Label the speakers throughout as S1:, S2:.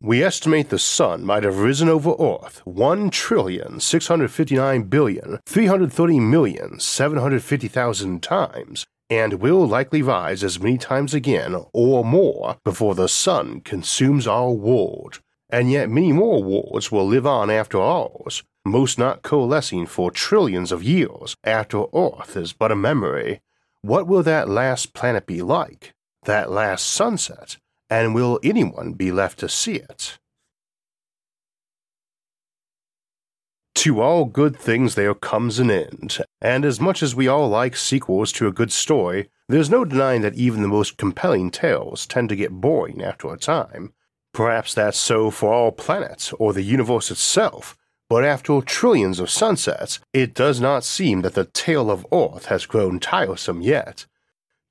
S1: We estimate the sun might have risen over Earth 1 trillion 659 billion 330 million 750,000 times and will likely rise as many times again or more before the sun consumes our world. And yet many more worlds will live on after ours, most not coalescing for trillions of years after Earth is but a memory. What will that last planet be like? That last sunset? And will anyone be left to see it? To all good things there comes an end, and as much as we all like sequels to a good story, there's no denying that even the most compelling tales tend to get boring after a time. Perhaps that's so for all planets or the universe itself, but after trillions of sunsets, it does not seem that the tale of Earth has grown tiresome yet.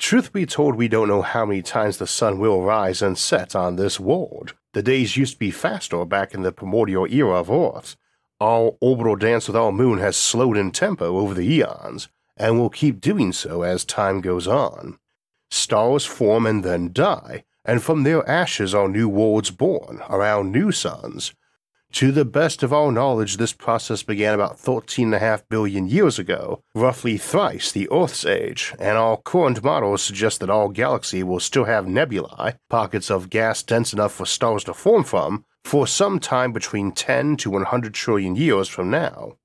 S1: Truth be told, we don't know how many times the sun will rise and set on this world. The days used to be faster back in the primordial era of Earth. Our orbital dance with our moon has slowed in tempo over the eons, and will keep doing so as time goes on. Stars form and then die, and from their ashes are new worlds born around new suns, to the best of our knowledge, this process began about 13.5 billion years ago, roughly thrice the Earth's age, and our current models suggest that our galaxy will still have nebulae, pockets of gas dense enough for stars to form from, for some time between 10 to 100 trillion years from now.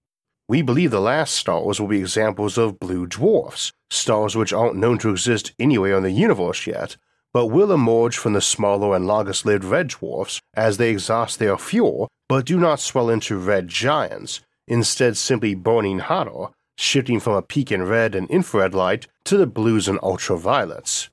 S1: We believe the last stars will be examples of blue dwarfs, stars which aren't known to exist anywhere in the universe yet, but will emerge from the smaller and longest lived red dwarfs as they exhaust their fuel, but do not swell into red giants, instead, simply burning hotter, shifting from a peak in red and infrared light to the blues and ultraviolets.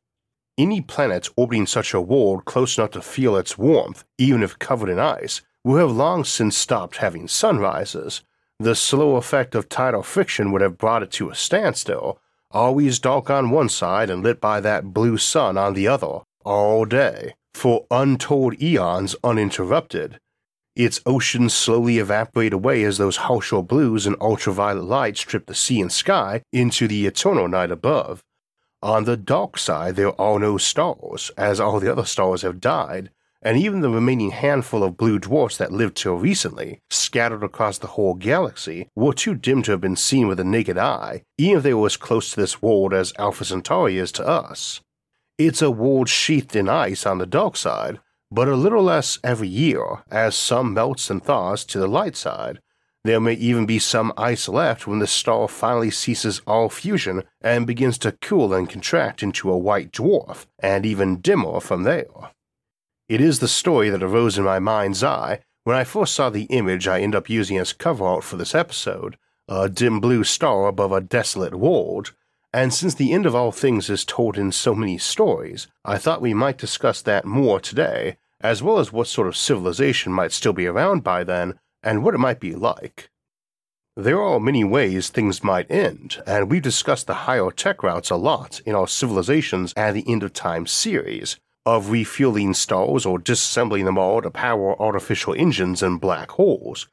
S1: Any planet orbiting such a world close enough to feel its warmth, even if covered in ice, will have long since stopped having sunrises. The slow effect of tidal friction would have brought it to a standstill, always dark on one side and lit by that blue sun on the other, all day, for untold eons uninterrupted. Its oceans slowly evaporate away as those harsher blues and ultraviolet lights strip the sea and sky into the eternal night above. On the dark side, there are no stars, as all the other stars have died, and even the remaining handful of blue dwarfs that lived till recently, scattered across the whole galaxy, were too dim to have been seen with the naked eye, even if they were as close to this world as Alpha Centauri is to us. It's a world sheathed in ice on the dark side, but a little less every year as some melts and thaws to the light side. There may even be some ice left when the star finally ceases all fusion and begins to cool and contract into a white dwarf, and even dimmer from there. It is the story that arose in my mind's eye when I first saw the image I end up using as cover art for this episode a dim blue star above a desolate world. And since the end of all things is told in so many stories, I thought we might discuss that more today, as well as what sort of civilization might still be around by then and what it might be like. There are many ways things might end, and we've discussed the higher tech routes a lot in our Civilizations at the End of Time series, of refueling stars or disassembling them all to power artificial engines and black holes.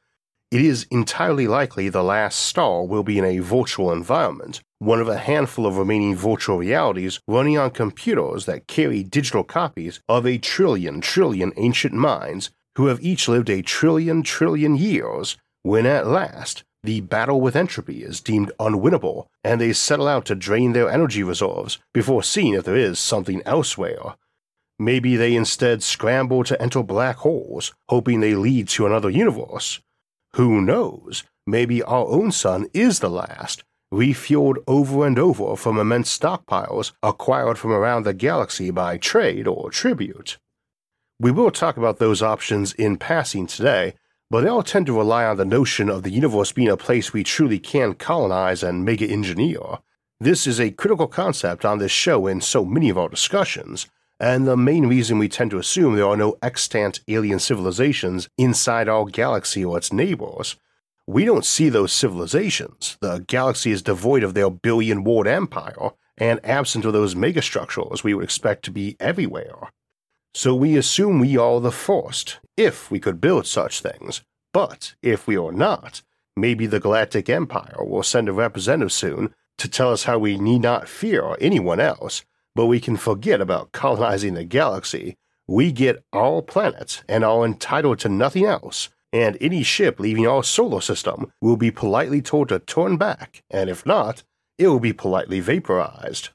S1: It is entirely likely the last star will be in a virtual environment, one of a handful of remaining virtual realities running on computers that carry digital copies of a trillion trillion ancient minds who have each lived a trillion trillion years, when at last the battle with entropy is deemed unwinnable and they settle out to drain their energy reserves before seeing if there is something elsewhere Maybe they instead scramble to enter black holes, hoping they lead to another universe. Who knows? Maybe our own sun is the last, refueled over and over from immense stockpiles acquired from around the galaxy by trade or tribute. We will talk about those options in passing today, but they all tend to rely on the notion of the universe being a place we truly can colonize and mega engineer. This is a critical concept on this show in so many of our discussions, and the main reason we tend to assume there are no extant alien civilizations inside our galaxy or its neighbors. we don't see those civilizations. The galaxy is devoid of their billion world empire and absent of those megastructures we would expect to be everywhere. So we assume we are the first, if we could build such things. But if we are not, maybe the Galactic Empire will send a representative soon to tell us how we need not fear anyone else, but we can forget about colonizing the galaxy. We get all planets and are entitled to nothing else, and any ship leaving our solar system will be politely told to turn back, and if not, it will be politely vaporized.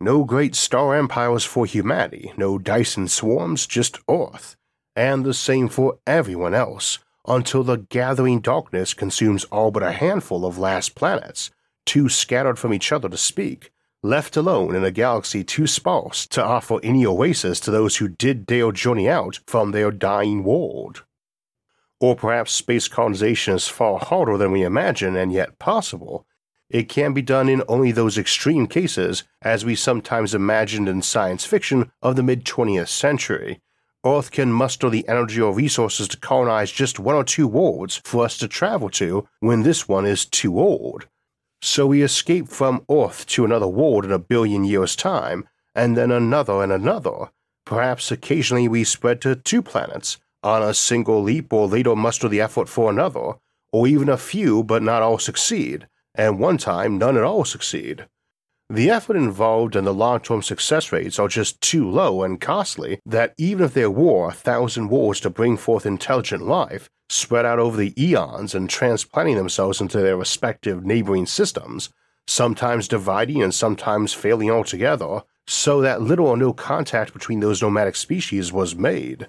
S1: No great star empires for humanity, no Dyson swarms, just Earth. And the same for everyone else, until the gathering darkness consumes all but a handful of last planets, too scattered from each other to speak, left alone in a galaxy too sparse to offer any oasis to those who did dare journey out from their dying world. Or perhaps space colonization is far harder than we imagine and yet possible, it can be done in only those extreme cases, as we sometimes imagined in science fiction of the mid 20th century. Earth can muster the energy or resources to colonize just one or two worlds for us to travel to when this one is too old. So we escape from Earth to another world in a billion years' time, and then another and another. Perhaps occasionally we spread to two planets on a single leap or later muster the effort for another, or even a few but not all succeed and one time none at all succeed. The effort involved and the long term success rates are just too low and costly that even if there were a thousand wars to bring forth intelligent life, spread out over the eons and transplanting themselves into their respective neighboring systems, sometimes dividing and sometimes failing altogether, so that little or no contact between those nomadic species was made.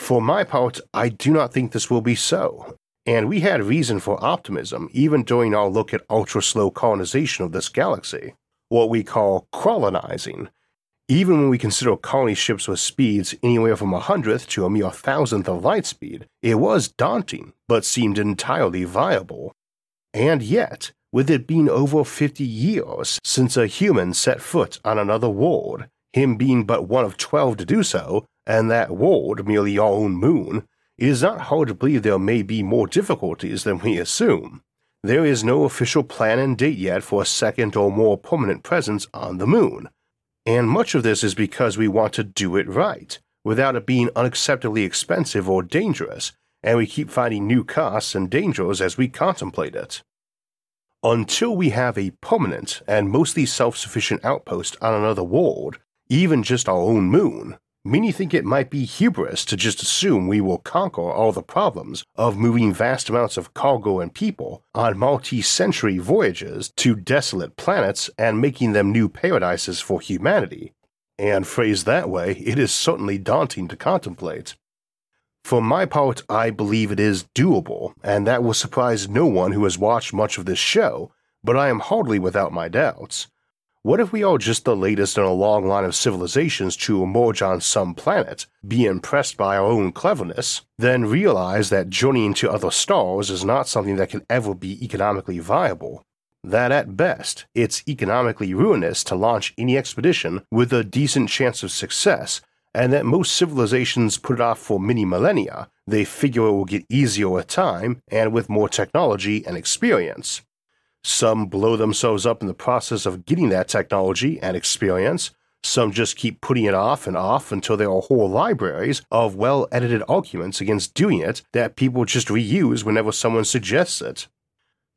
S1: For my part, I do not think this will be so, and we had reason for optimism even during our look at ultra slow colonization of this galaxy, what we call colonizing. Even when we consider colony ships with speeds anywhere from a hundredth to a mere thousandth of light speed, it was daunting, but seemed entirely viable. And yet, with it being over 50 years since a human set foot on another world, him being but one of 12 to do so, and that world merely our own moon, it is not hard to believe there may be more difficulties than we assume. There is no official plan and date yet for a second or more permanent presence on the moon. And much of this is because we want to do it right, without it being unacceptably expensive or dangerous, and we keep finding new costs and dangers as we contemplate it. Until we have a permanent and mostly self sufficient outpost on another world, even just our own moon, Many think it might be hubris to just assume we will conquer all the problems of moving vast amounts of cargo and people on multi century voyages to desolate planets and making them new paradises for humanity. And phrased that way, it is certainly daunting to contemplate. For my part, I believe it is doable, and that will surprise no one who has watched much of this show, but I am hardly without my doubts. What if we are just the latest in a long line of civilizations to emerge on some planet, be impressed by our own cleverness, then realize that journeying to other stars is not something that can ever be economically viable? That at best, it's economically ruinous to launch any expedition with a decent chance of success, and that most civilizations put it off for many millennia. They figure it will get easier with time and with more technology and experience. Some blow themselves up in the process of getting that technology and experience. Some just keep putting it off and off until there are whole libraries of well edited arguments against doing it that people just reuse whenever someone suggests it.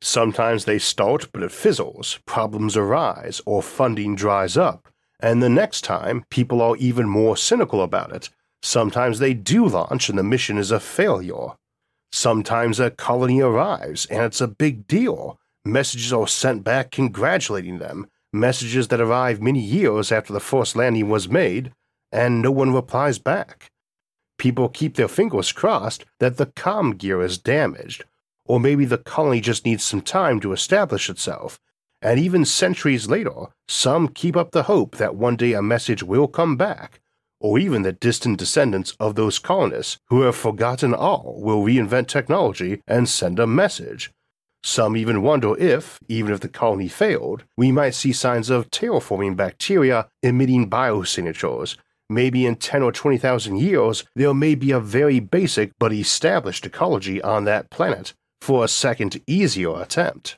S1: Sometimes they start, but it fizzles, problems arise, or funding dries up. And the next time, people are even more cynical about it. Sometimes they do launch and the mission is a failure. Sometimes a colony arrives and it's a big deal, Messages are sent back congratulating them, messages that arrive many years after the first landing was made, and no one replies back. People keep their fingers crossed that the com gear is damaged, or maybe the colony just needs some time to establish itself, and even centuries later, some keep up the hope that one day a message will come back, or even that distant descendants of those colonists who have forgotten all will reinvent technology and send a message, some even wonder if, even if the colony failed, we might see signs of terraforming bacteria emitting biosignatures. Maybe in 10 or 20,000 years, there may be a very basic but established ecology on that planet, for a second easier attempt.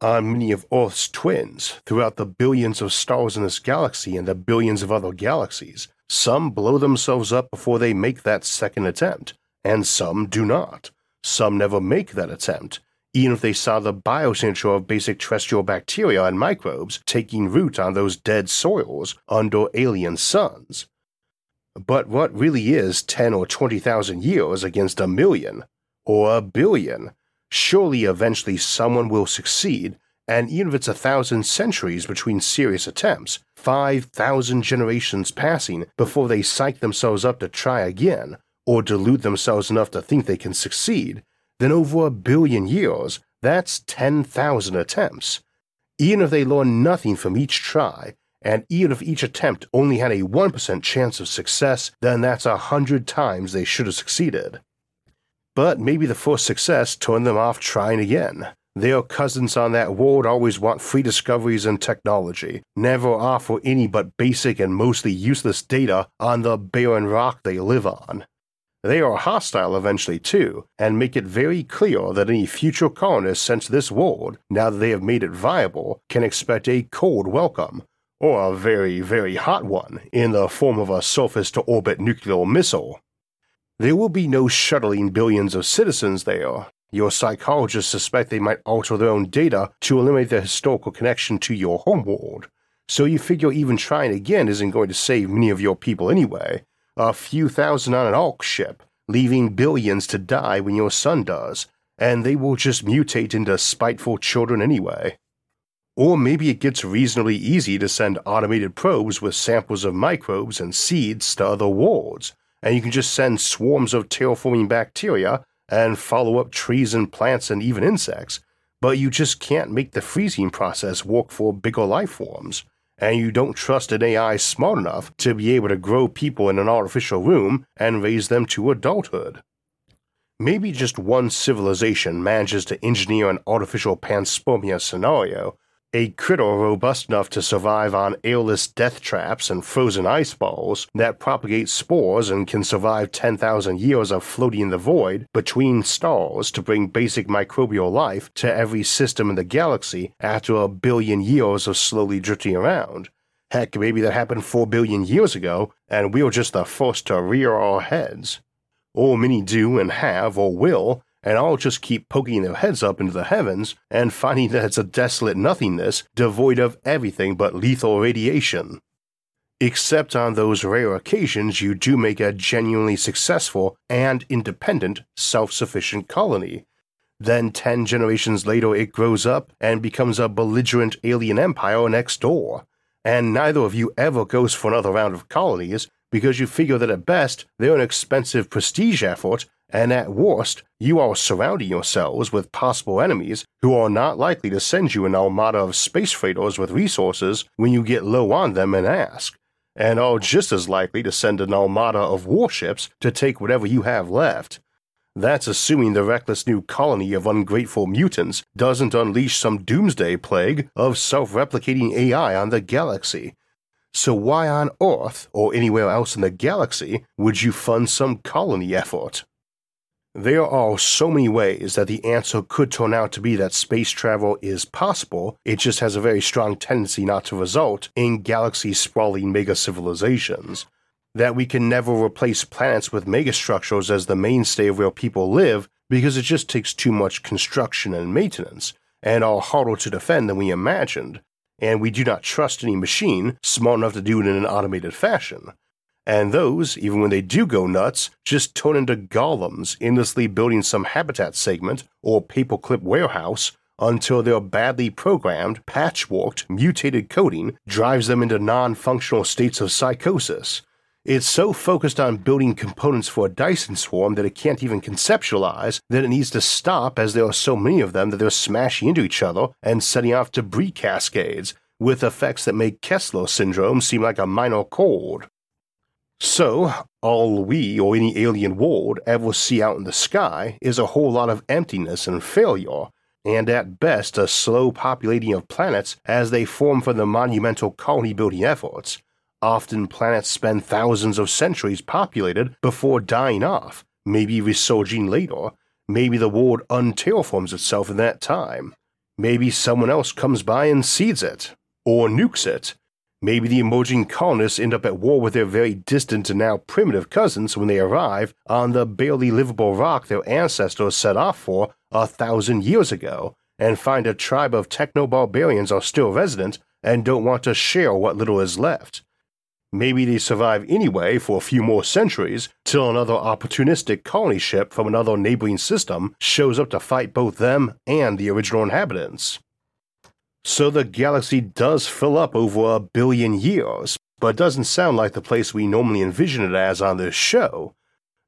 S1: On many of Earth's twins, throughout the billions of stars in this galaxy and the billions of other galaxies, some blow themselves up before they make that second attempt, and some do not. Some never make that attempt, even if they saw the biosignature of basic terrestrial bacteria and microbes taking root on those dead soils under alien suns. But what really is 10 or 20,000 years against a million? Or a billion? Surely eventually someone will succeed, and even if it's a thousand centuries between serious attempts, 5,000 generations passing before they psych themselves up to try again, or delude themselves enough to think they can succeed, then over a billion years, that's 10,000 attempts. Even if they learn nothing from each try, and even if each attempt only had a 1% chance of success, then that's a hundred times they should have succeeded. But maybe the first success turned them off trying again. Their cousins on that world always want free discoveries and technology, never offer any but basic and mostly useless data on the barren rock they live on. They are hostile eventually too, and make it very clear that any future colonists sent to this world, now that they have made it viable, can expect a cold welcome, or a very, very hot one, in the form of a surface to orbit nuclear missile. There will be no shuttling billions of citizens there. Your psychologists suspect they might alter their own data to eliminate their historical connection to your homeworld. So you figure even trying again isn't going to save many of your people anyway, a few thousand on an Ark ship, leaving billions to die when your sun does, and they will just mutate into spiteful children anyway. Or maybe it gets reasonably easy to send automated probes with samples of microbes and seeds to other worlds, and you can just send swarms of terraforming bacteria and follow up trees and plants and even insects, but you just can't make the freezing process work for bigger life forms and you don't trust an AI smart enough to be able to grow people in an artificial room and raise them to adulthood. Maybe just one civilization manages to engineer an artificial panspermia scenario a critter robust enough to survive on airless death traps and frozen ice balls that propagate spores and can survive 10,000 years of floating in the void between stars to bring basic microbial life to every system in the galaxy after a billion years of slowly drifting around. Heck, maybe that happened 4 billion years ago, and we were just the first to rear our heads. Or many do and have or will, and all just keep poking their heads up into the heavens and finding that it's a desolate nothingness devoid of everything but lethal radiation. Except on those rare occasions you do make a genuinely successful and independent, self sufficient colony. Then, ten generations later, it grows up and becomes a belligerent alien empire next door. And neither of you ever goes for another round of colonies because you figure that at best they're an expensive prestige effort and at worst, you are surrounding yourselves with possible enemies who are not likely to send you an armada of space freighters with resources when you get low on them and ask, and are just as likely to send an armada of warships to take whatever you have left. That's assuming the reckless new colony of ungrateful mutants doesn't unleash some doomsday plague of self replicating AI on the galaxy. So, why on Earth, or anywhere else in the galaxy, would you fund some colony effort? There are so many ways that the answer could turn out to be that space travel is possible, it just has a very strong tendency not to result in galaxy sprawling mega civilizations. That we can never replace planets with megastructures as the mainstay of where people live because it just takes too much construction and maintenance, and are harder to defend than we imagined, and we do not trust any machine smart enough to do it in an automated fashion. And those, even when they do go nuts, just turn into golems, endlessly building some habitat segment or paperclip warehouse until their badly programmed, patchworked, mutated coding drives them into non functional states of psychosis. It's so focused on building components for a Dyson swarm that it can't even conceptualize that it needs to stop as there are so many of them that they're smashing into each other and setting off debris cascades, with effects that make Kessler syndrome seem like a minor cold. So, all we or any alien world ever see out in the sky is a whole lot of emptiness and failure, and at best a slow populating of planets as they form for the monumental colony building efforts. Often planets spend thousands of centuries populated before dying off, maybe resurging later, Maybe the world unterraforms itself in that time. Maybe someone else comes by and seeds it, or nukes it. Maybe the emerging colonists end up at war with their very distant and now primitive cousins when they arrive on the barely livable rock their ancestors set off for a thousand years ago, and find a tribe of techno barbarians are still resident and don't want to share what little is left. Maybe they survive anyway for a few more centuries till another opportunistic colony ship from another neighboring system shows up to fight both them and the original inhabitants. So the galaxy does fill up over a billion years, but doesn't sound like the place we normally envision it as on this show.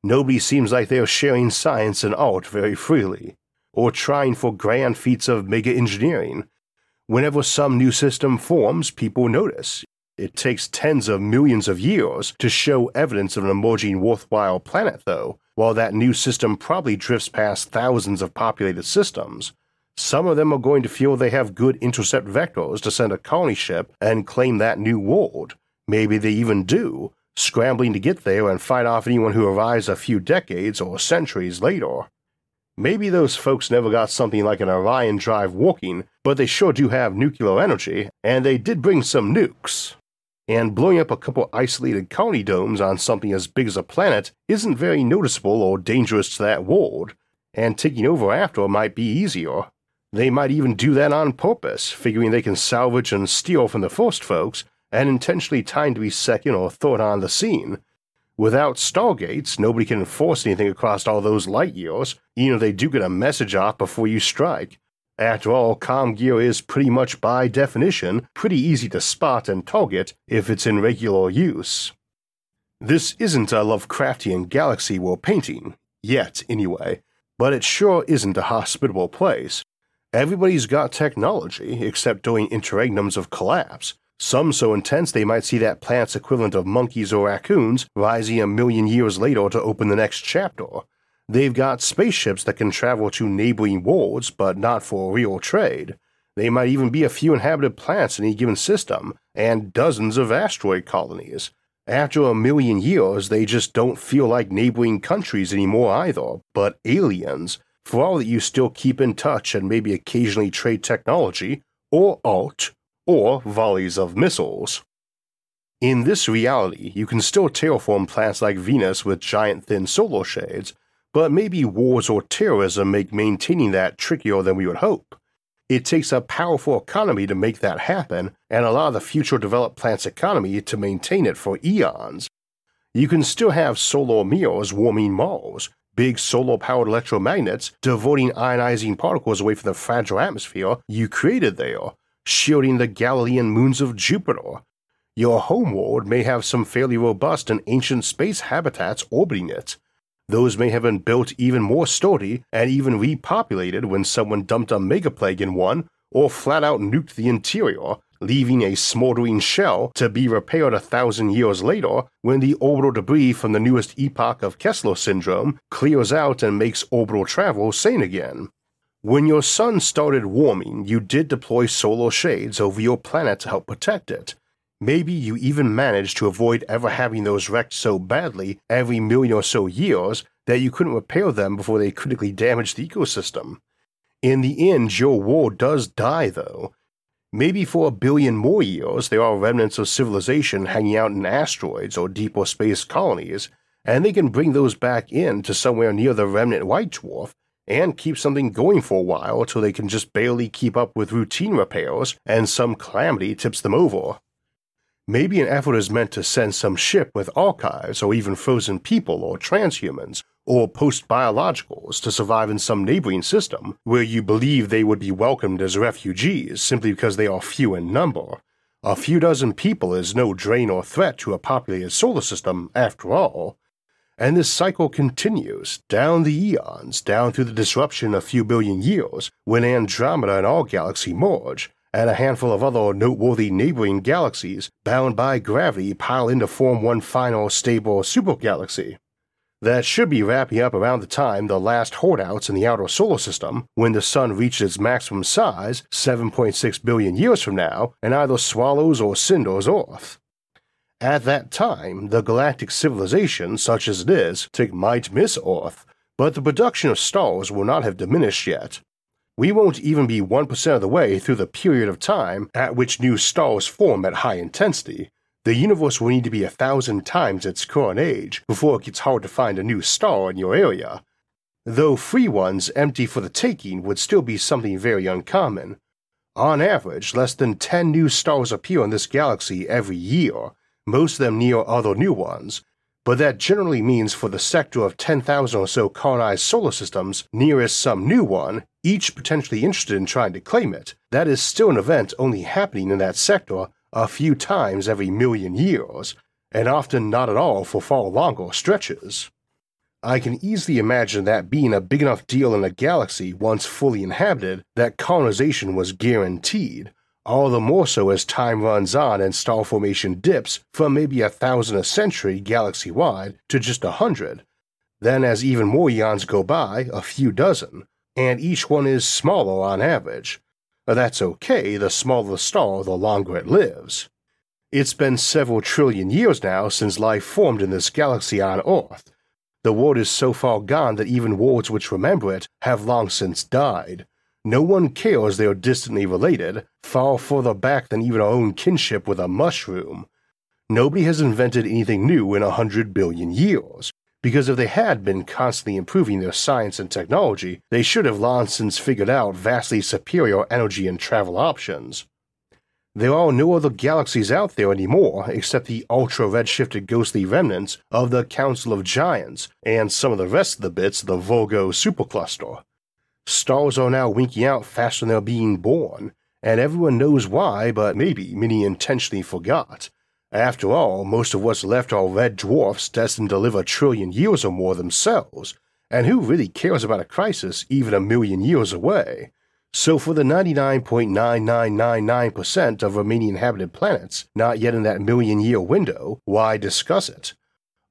S1: Nobody seems like they're sharing science and art very freely, or trying for grand feats of mega engineering. Whenever some new system forms, people notice. It takes tens of millions of years to show evidence of an emerging worthwhile planet, though, while that new system probably drifts past thousands of populated systems. Some of them are going to feel they have good intercept vectors to send a colony ship and claim that new world. Maybe they even do, scrambling to get there and fight off anyone who arrives a few decades or centuries later. Maybe those folks never got something like an Orion drive working, but they sure do have nuclear energy, and they did bring some nukes and blowing up a couple isolated colony domes on something as big as a planet isn't very noticeable or dangerous to that world, and taking over after might be easier. They might even do that on purpose, figuring they can salvage and steal from the first folks and intentionally time to be second or third on the scene. Without stargates, nobody can enforce anything across all those light years, even if they do get a message off before you strike, after all, com gear is pretty much by definition pretty easy to spot and target if it's in regular use. This isn't a Lovecraftian galaxy we're painting, yet anyway, but it sure isn't a hospitable place. Everybody's got technology, except during interregnums of collapse, some so intense they might see that plant's equivalent of monkeys or raccoons rising a million years later to open the next chapter, They've got spaceships that can travel to neighboring worlds, but not for real trade. They might even be a few inhabited plants in any given system, and dozens of asteroid colonies. After a million years, they just don't feel like neighboring countries anymore either, but aliens, for all that you still keep in touch and maybe occasionally trade technology, or art, or volleys of missiles. In this reality, you can still terraform planets like Venus with giant thin solar shades, but maybe wars or terrorism make maintaining that trickier than we would hope. It takes a powerful economy to make that happen, and allow the future developed planet's economy to maintain it for eons. You can still have solar mirrors warming Mars, big solar powered electromagnets diverting ionizing particles away from the fragile atmosphere you created there, shielding the Galilean moons of Jupiter. Your homeworld may have some fairly robust and ancient space habitats orbiting it, those may have been built even more sturdy and even repopulated when someone dumped a megaplague in one or flat out nuked the interior, leaving a smoldering shell to be repaired a thousand years later when the orbital debris from the newest epoch of Kessler syndrome clears out and makes orbital travel sane again. When your sun started warming, you did deploy solar shades over your planet to help protect it, Maybe you even managed to avoid ever having those wrecked so badly every million or so years that you couldn't repair them before they critically damaged the ecosystem. In the end, your world does die, though. Maybe for a billion more years, there are remnants of civilization hanging out in asteroids or deeper space colonies, and they can bring those back in to somewhere near the remnant white dwarf and keep something going for a while until they can just barely keep up with routine repairs and some calamity tips them over. Maybe an effort is meant to send some ship with archives or even frozen people or transhumans or post-biologicals to survive in some neighboring system where you believe they would be welcomed as refugees simply because they are few in number. A few dozen people is no drain or threat to a populated solar system after all. And this cycle continues down the eons, down through the disruption of a few billion years, when Andromeda and our galaxy merge, and a handful of other noteworthy neighboring galaxies bound by gravity pile in to form one final stable supergalaxy. That should be wrapping up around the time the last holdouts in the outer solar system, when the Sun reaches its maximum size 7.6 billion years from now, and either swallows or cinders Earth. At that time, the galactic civilization, such as it is, might miss Earth, but the production of stars will not have diminished yet. We won't even be 1% of the way through the period of time at which new stars form at high intensity. The universe will need to be a thousand times its current age before it gets hard to find a new star in your area. Though free ones empty for the taking would still be something very uncommon. On average, less than 10 new stars appear in this galaxy every year, most of them near other new ones, but that generally means for the sector of 10,000 or so colonized solar systems nearest some new one, each potentially interested in trying to claim it, that is still an event only happening in that sector a few times every million years, and often not at all for far longer stretches. I can easily imagine that being a big enough deal in a galaxy once fully inhabited that colonization was guaranteed, all the more so as time runs on and star formation dips from maybe a thousand a century galaxy wide to just a hundred. Then, as even more eons go by, a few dozen, and each one is smaller on average. That's okay, the smaller the star, the longer it lives. It's been several trillion years now since life formed in this galaxy on Earth. The world is so far gone that even worlds which remember it have long since died. No one cares they are distantly related, far further back than even our own kinship with a mushroom. Nobody has invented anything new in a hundred billion years, because if they had been constantly improving their science and technology, they should have long since figured out vastly superior energy and travel options. There are no other galaxies out there anymore except the ultra redshifted ghostly remnants of the Council of Giants and some of the rest of the bits of the Virgo supercluster. Stars are now winking out faster than they're being born, and everyone knows why, but maybe many intentionally forgot. After all, most of what's left are red dwarfs destined to live a trillion years or more themselves, and who really cares about a crisis even a million years away? So, for the 99.9999% of remaining inhabited planets not yet in that million year window, why discuss it?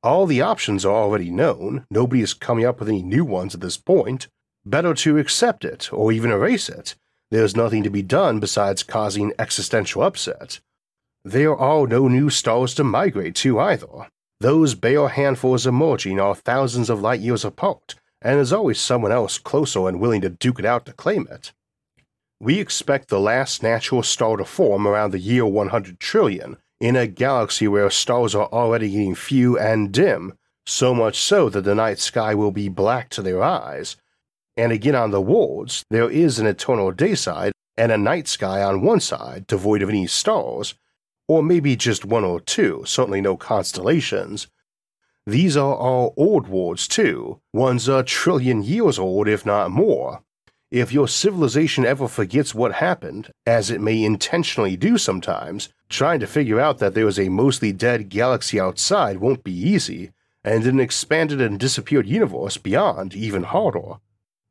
S1: All the options are already known, nobody is coming up with any new ones at this point, Better to accept it, or even erase it. There's nothing to be done besides causing existential upset. There are no new stars to migrate to either. Those bare handfuls emerging are thousands of light years apart, and there's always someone else closer and willing to duke it out to claim it. We expect the last natural star to form around the year 100 trillion, in a galaxy where stars are already getting few and dim, so much so that the night sky will be black to their eyes, and again on the wards, there is an eternal day side and a night sky on one side, devoid of any stars, or maybe just one or two, certainly no constellations. These are all old wards too, one's a trillion years old, if not more. If your civilization ever forgets what happened, as it may intentionally do sometimes, trying to figure out that there is a mostly dead galaxy outside won't be easy, and an expanded and disappeared universe beyond even harder.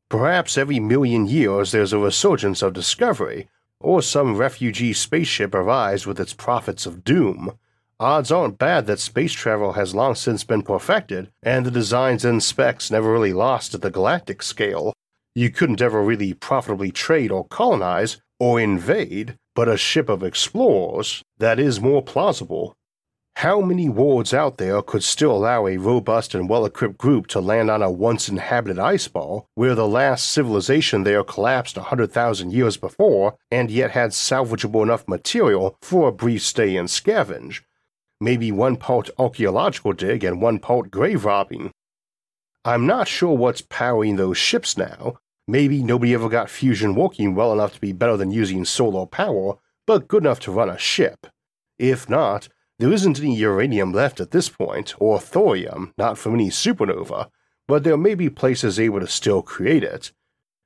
S1: Perhaps every million years there's a resurgence of discovery, or some refugee spaceship arrives with its prophets of doom. Odds aren't bad that space travel has long since been perfected, and the designs and specs never really lost at the galactic scale. You couldn't ever really profitably trade or colonize or invade, but a ship of explorers, that is more plausible. How many wards out there could still allow a robust and well equipped group to land on a once inhabited ice ball where the last civilization there collapsed a hundred thousand years before and yet had salvageable enough material for a brief stay and scavenge? Maybe one part archaeological dig and one part grave robbing. I'm not sure what's powering those ships now. Maybe nobody ever got fusion working well enough to be better than using solar power, but good enough to run a ship. If not, there isn't any uranium left at this point, or thorium, not from any supernova, but there may be places able to still create it.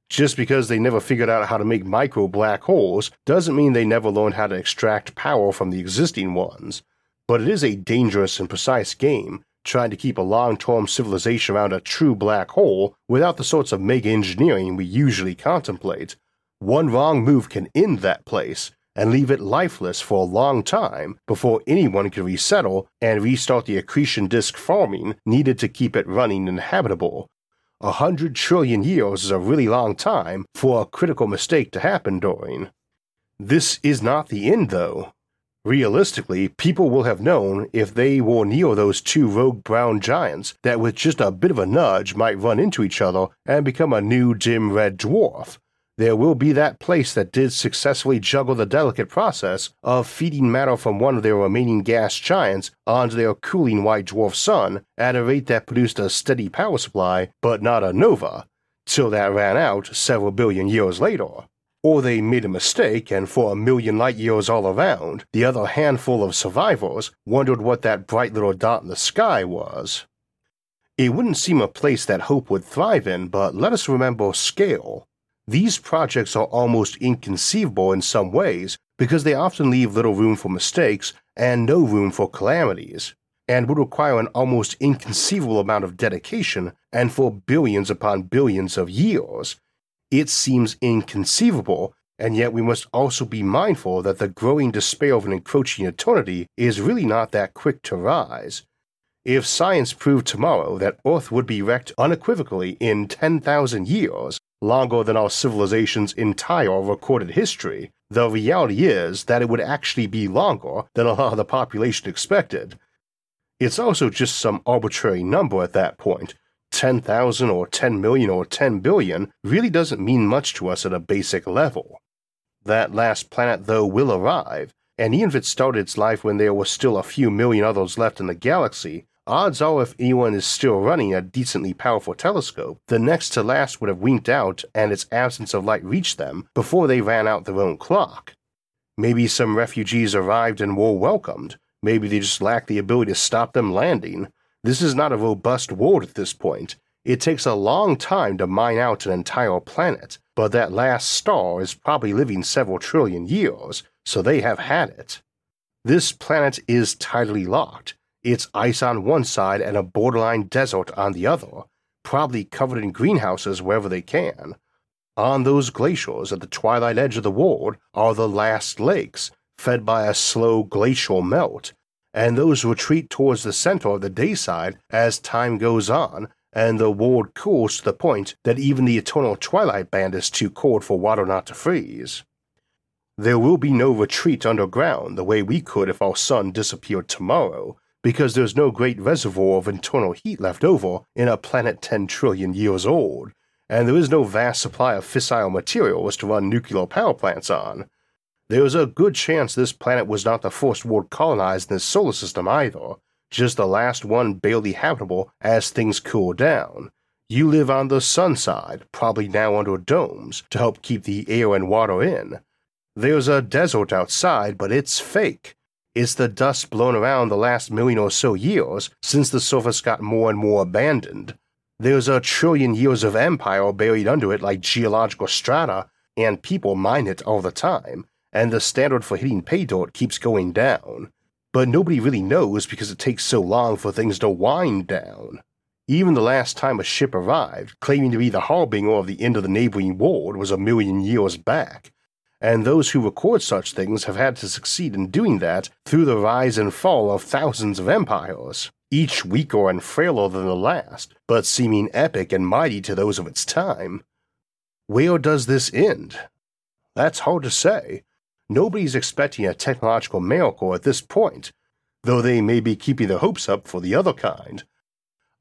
S1: Just because they never figured out how to make micro black holes doesn't mean they never learned how to extract power from the existing ones. But it is a dangerous and precise game, trying to keep a long term civilization around a true black hole without the sorts of mega engineering we usually contemplate. One wrong move can end that place, and leave it lifeless for a long time before anyone could resettle and restart the accretion disk farming needed to keep it running and habitable. A hundred trillion years is a really long time for a critical mistake to happen during. This is not the end, though. Realistically, people will have known if they were near those two rogue brown giants that with just a bit of a nudge might run into each other and become a new dim red dwarf. There will be that place that did successfully juggle the delicate process of feeding matter from one of their remaining gas giants onto their cooling white dwarf sun at a rate that produced a steady power supply, but not a nova, till that ran out several billion years later. Or they made a mistake, and for a million light years all around, the other handful of survivors wondered what that bright little dot in the sky was. It wouldn't seem a place that hope would thrive in, but let us remember scale. These projects are almost inconceivable in some ways because they often leave little room for mistakes and no room for calamities, and would require an almost inconceivable amount of dedication and for billions upon billions of years it seems inconceivable, and yet we must also be mindful that the growing despair of an encroaching eternity is really not that quick to rise. If science proved tomorrow that Earth would be wrecked unequivocally in 10,000 years, longer than our civilization's entire recorded history, the reality is that it would actually be longer than a lot of the population expected. It's also just some arbitrary number at that point. point, 10,000 or 10 million or 10 billion really doesn't mean much to us at a basic level. That last planet, though, will arrive, and even if it started its life when there were still a few million others left in the galaxy, odds are if anyone is still running a decently powerful telescope, the next to last would have winked out and its absence of light reached them before they ran out their own clock. Maybe some refugees arrived and were welcomed. Maybe they just lacked the ability to stop them landing. This is not a robust world at this point. It takes a long time to mine out an entire planet, but that last star is probably living several trillion years, so they have had it. This planet is tidally locked. It's ice on one side and a borderline desert on the other, probably covered in greenhouses wherever they can. On those glaciers at the twilight edge of the world are the last lakes, fed by a slow glacial melt, and those retreat towards the center of the dayside as time goes on, and the world cools to the point that even the eternal twilight band is too cold for water not to freeze. There will be no retreat underground the way we could if our sun disappeared tomorrow, because there's no great reservoir of internal heat left over in a planet 10 trillion years old, and there is no vast supply of fissile material materials to run nuclear power plants on, there's a good chance this planet was not the first world colonized in this solar system either, just the last one barely habitable as things cool down. You live on the sun side, probably now under domes, to help keep the air and water in. There's a desert outside, but it's fake. It's the dust blown around the last million or so years since the surface got more and more abandoned. There's a trillion years of empire buried under it like geological strata, and people mine it all the time and the standard for hitting pay dirt keeps going down. But nobody really knows because it takes so long for things to wind down. Even the last time a ship arrived, claiming to be the harbinger of the end of the neighboring world, was a million years back, and those who record such things have had to succeed in doing that through the rise and fall of thousands of empires, each weaker and frailer than the last, but seeming epic and mighty to those of its time. Where does this end? That's hard to say, nobody's expecting a technological miracle at this point, though they may be keeping their hopes up for the other kind.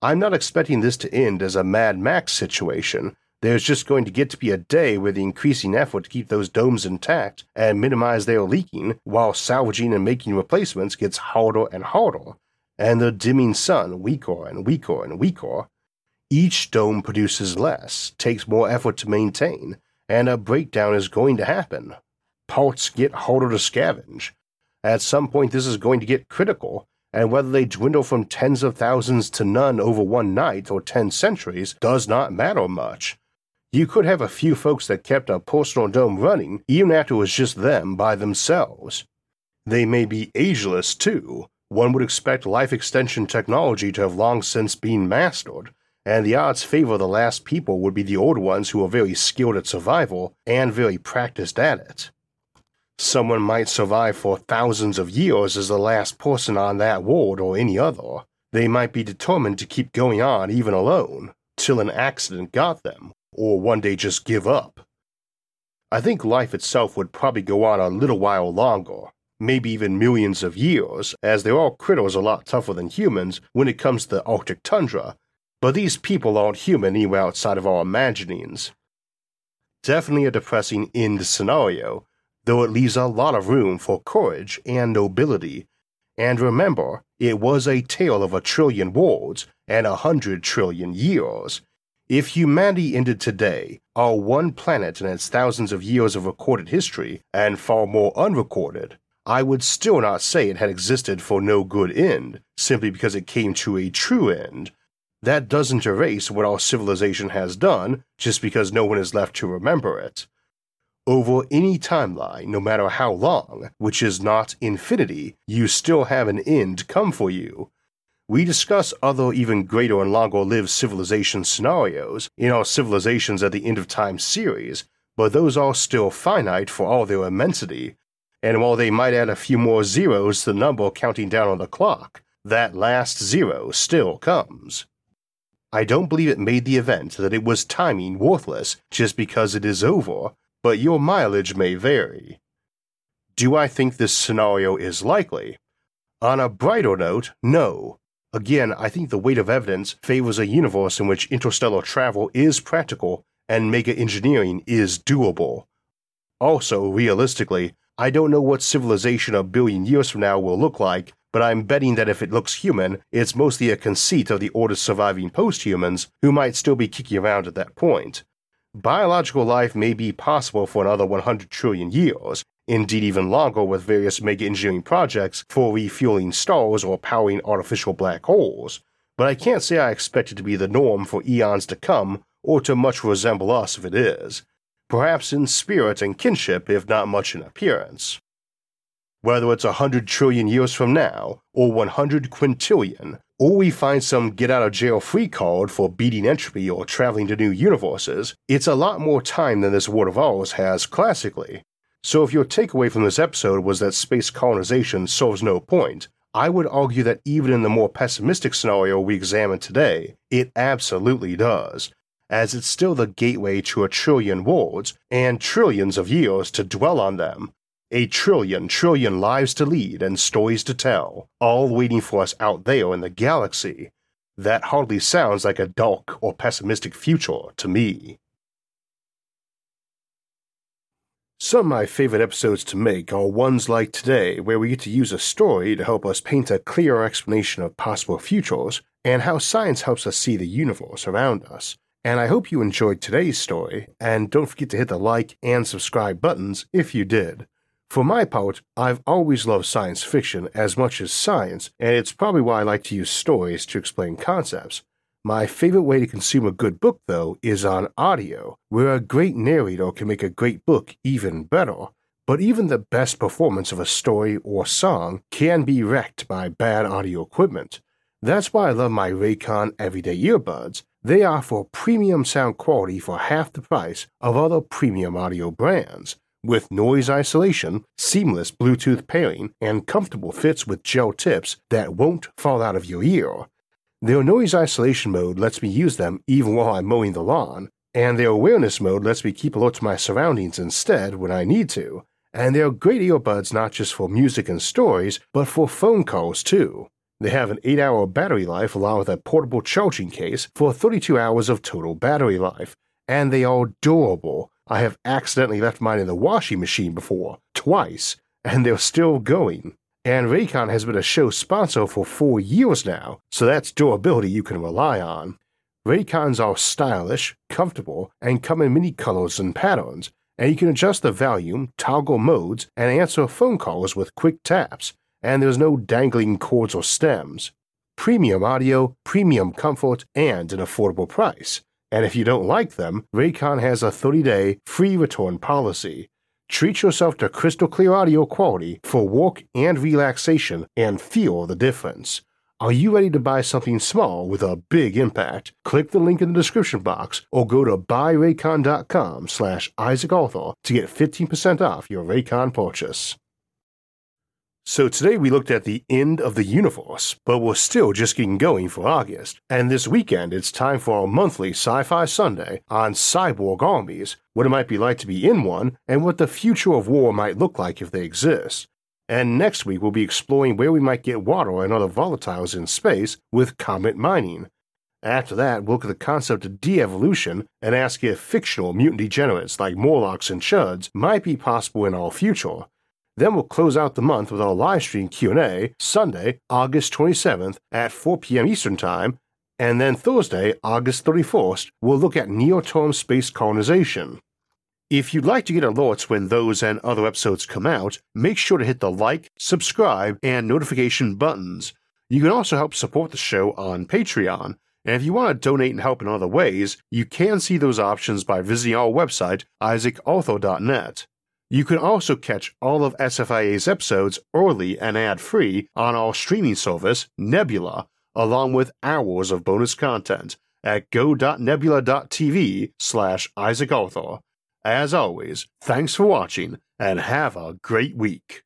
S1: I'm not expecting this to end as a Mad Max situation. There's just going to get to be a day where the increasing effort to keep those domes intact and minimize their leaking while salvaging and making replacements gets harder and harder, and the dimming sun weaker and weaker and weaker. Each dome produces less, takes more effort to maintain, and a breakdown is going to happen parts get harder to scavenge. At some point, this is going to get critical, and whether they dwindle from tens of thousands to none over one night or ten centuries does not matter much. You could have a few folks that kept a personal dome running even after it was just them by themselves. They may be ageless too. One would expect life extension technology to have long since been mastered, and the odds favor the last people would be the old ones who are very skilled at survival and very practiced at it. Someone might survive for thousands of years as the last person on that ward or any other. They might be determined to keep going on even alone, till an accident got them, or one day just give up. I think life itself would probably go on a little while longer, maybe even millions of years, as they're critters a lot tougher than humans when it comes to the Arctic tundra. But these people aren't human anywhere outside of our imaginings. Definitely a depressing end scenario, though it leaves a lot of room for courage and nobility. And remember, it was a tale of a trillion worlds and a hundred trillion years. If humanity ended today, our one planet and its thousands of years of recorded history, and far more unrecorded, I would still not say it had existed for no good end, simply because it came to a true end. That doesn't erase what our civilization has done just because no one is left to remember it. Over any timeline, no matter how long, which is not infinity, you still have an end come for you. We discuss other even greater and longer lived civilization scenarios in our Civilizations at the End of Time series, but those are still finite for all their immensity. And while they might add a few more zeros to the number counting down on the clock, that last zero still comes. I don't believe it made the event that it was timing worthless just because it is over, but your mileage may vary. Do I think this scenario is likely? On a brighter note, no. Again, I think the weight of evidence favors a universe in which interstellar travel is practical and mega engineering is doable. Also, realistically, I don't know what civilization a billion years from now will look like, but I'm betting that if it looks human, it's mostly a conceit of the oldest surviving post humans who might still be kicking around at that point. Biological life may be possible for another 100 trillion years, indeed even longer with various mega engineering projects for refueling stars or powering artificial black holes, but I can't say I expect it to be the norm for eons to come or to much resemble us if it is, perhaps in spirit and kinship if not much in appearance. Whether it's a hundred trillion years from now, or 100 quintillion, or we find some get out of jail free card for beating entropy or traveling to new universes, it's a lot more time than this world of ours has classically. So if your takeaway from this episode was that space colonization serves no point, I would argue that even in the more pessimistic scenario we examine today, it absolutely does, as it's still the gateway to a trillion worlds and trillions of years to dwell on them, a trillion trillion lives to lead and stories to tell, all waiting for us out there in the galaxy. That hardly sounds like a dark or pessimistic future to me. Some of my favorite episodes to make are ones like today, where we get to use a story to help us paint a clearer explanation of possible futures and how science helps us see the universe around us. And I hope you enjoyed today's story, and don't forget to hit the like and subscribe buttons if you did. For my part, I've always loved science fiction as much as science, and it's probably why I like to use stories to explain concepts. My favorite way to consume a good book, though, is on audio, where a great narrator can make a great book even better. But even the best performance of a story or song can be wrecked by bad audio equipment. That's why I love my Raycon Everyday Earbuds. They offer premium sound quality for half the price of other premium audio brands with noise isolation, seamless Bluetooth pairing, and comfortable fits with gel tips that won't fall out of your ear. Their noise isolation mode lets me use them even while I'm mowing the lawn, and their awareness mode lets me keep alert to my surroundings instead when I need to. And they're great earbuds not just for music and stories, but for phone calls too. They have an 8 hour battery life along with a portable charging case for 32 hours of total battery life, and they are durable I have accidentally left mine in the washing machine before, twice, and they're still going. And Raycon has been a show sponsor for four years now, so that's durability you can rely on. Raycons are stylish, comfortable, and come in many colors and patterns, and you can adjust the volume, toggle modes, and answer phone calls with quick taps, and there's no dangling cords or stems. Premium audio, premium comfort, and an affordable price. And if you don't like them, Raycon has a 30 day free return policy. Treat yourself to crystal clear audio quality for work and relaxation and feel the difference. Are you ready to buy something small with a big impact? Click the link in the description box or go to buyraycon.com slash Isaac Arthur to get 15% off your Raycon purchase. So today we looked at the end of the universe, but we're still just getting going for August. And this weekend it's time for our monthly Sci Fi Sunday on cyborg armies, what it might be like to be in one, and what the future of war might look like if they exist. And next week, we'll be exploring where we might get water and other volatiles in space with comet mining. After that, we'll look at the concept of de-evolution and ask if fictional mutant degenerates like Morlocks and Chuds might be possible in our future. Then we'll close out the month with our live stream Q&A Sunday, August 27th at 4 p.m. Eastern Time, and then Thursday, August 31st, we'll look at Near-term space colonization. If you'd like to get alerts when those and other episodes come out, make sure to hit the like, subscribe, and notification buttons. You can also help support the show on Patreon and if you want to donate and help in other ways, you can see those options by visiting our website, isaacarthur.net. You can also catch all of SFIA's episodes early and ad free on our streaming service, Nebula, along with hours of bonus content at go.nebula.tv slash isaacarthur. As always, thanks for watching and have a great week.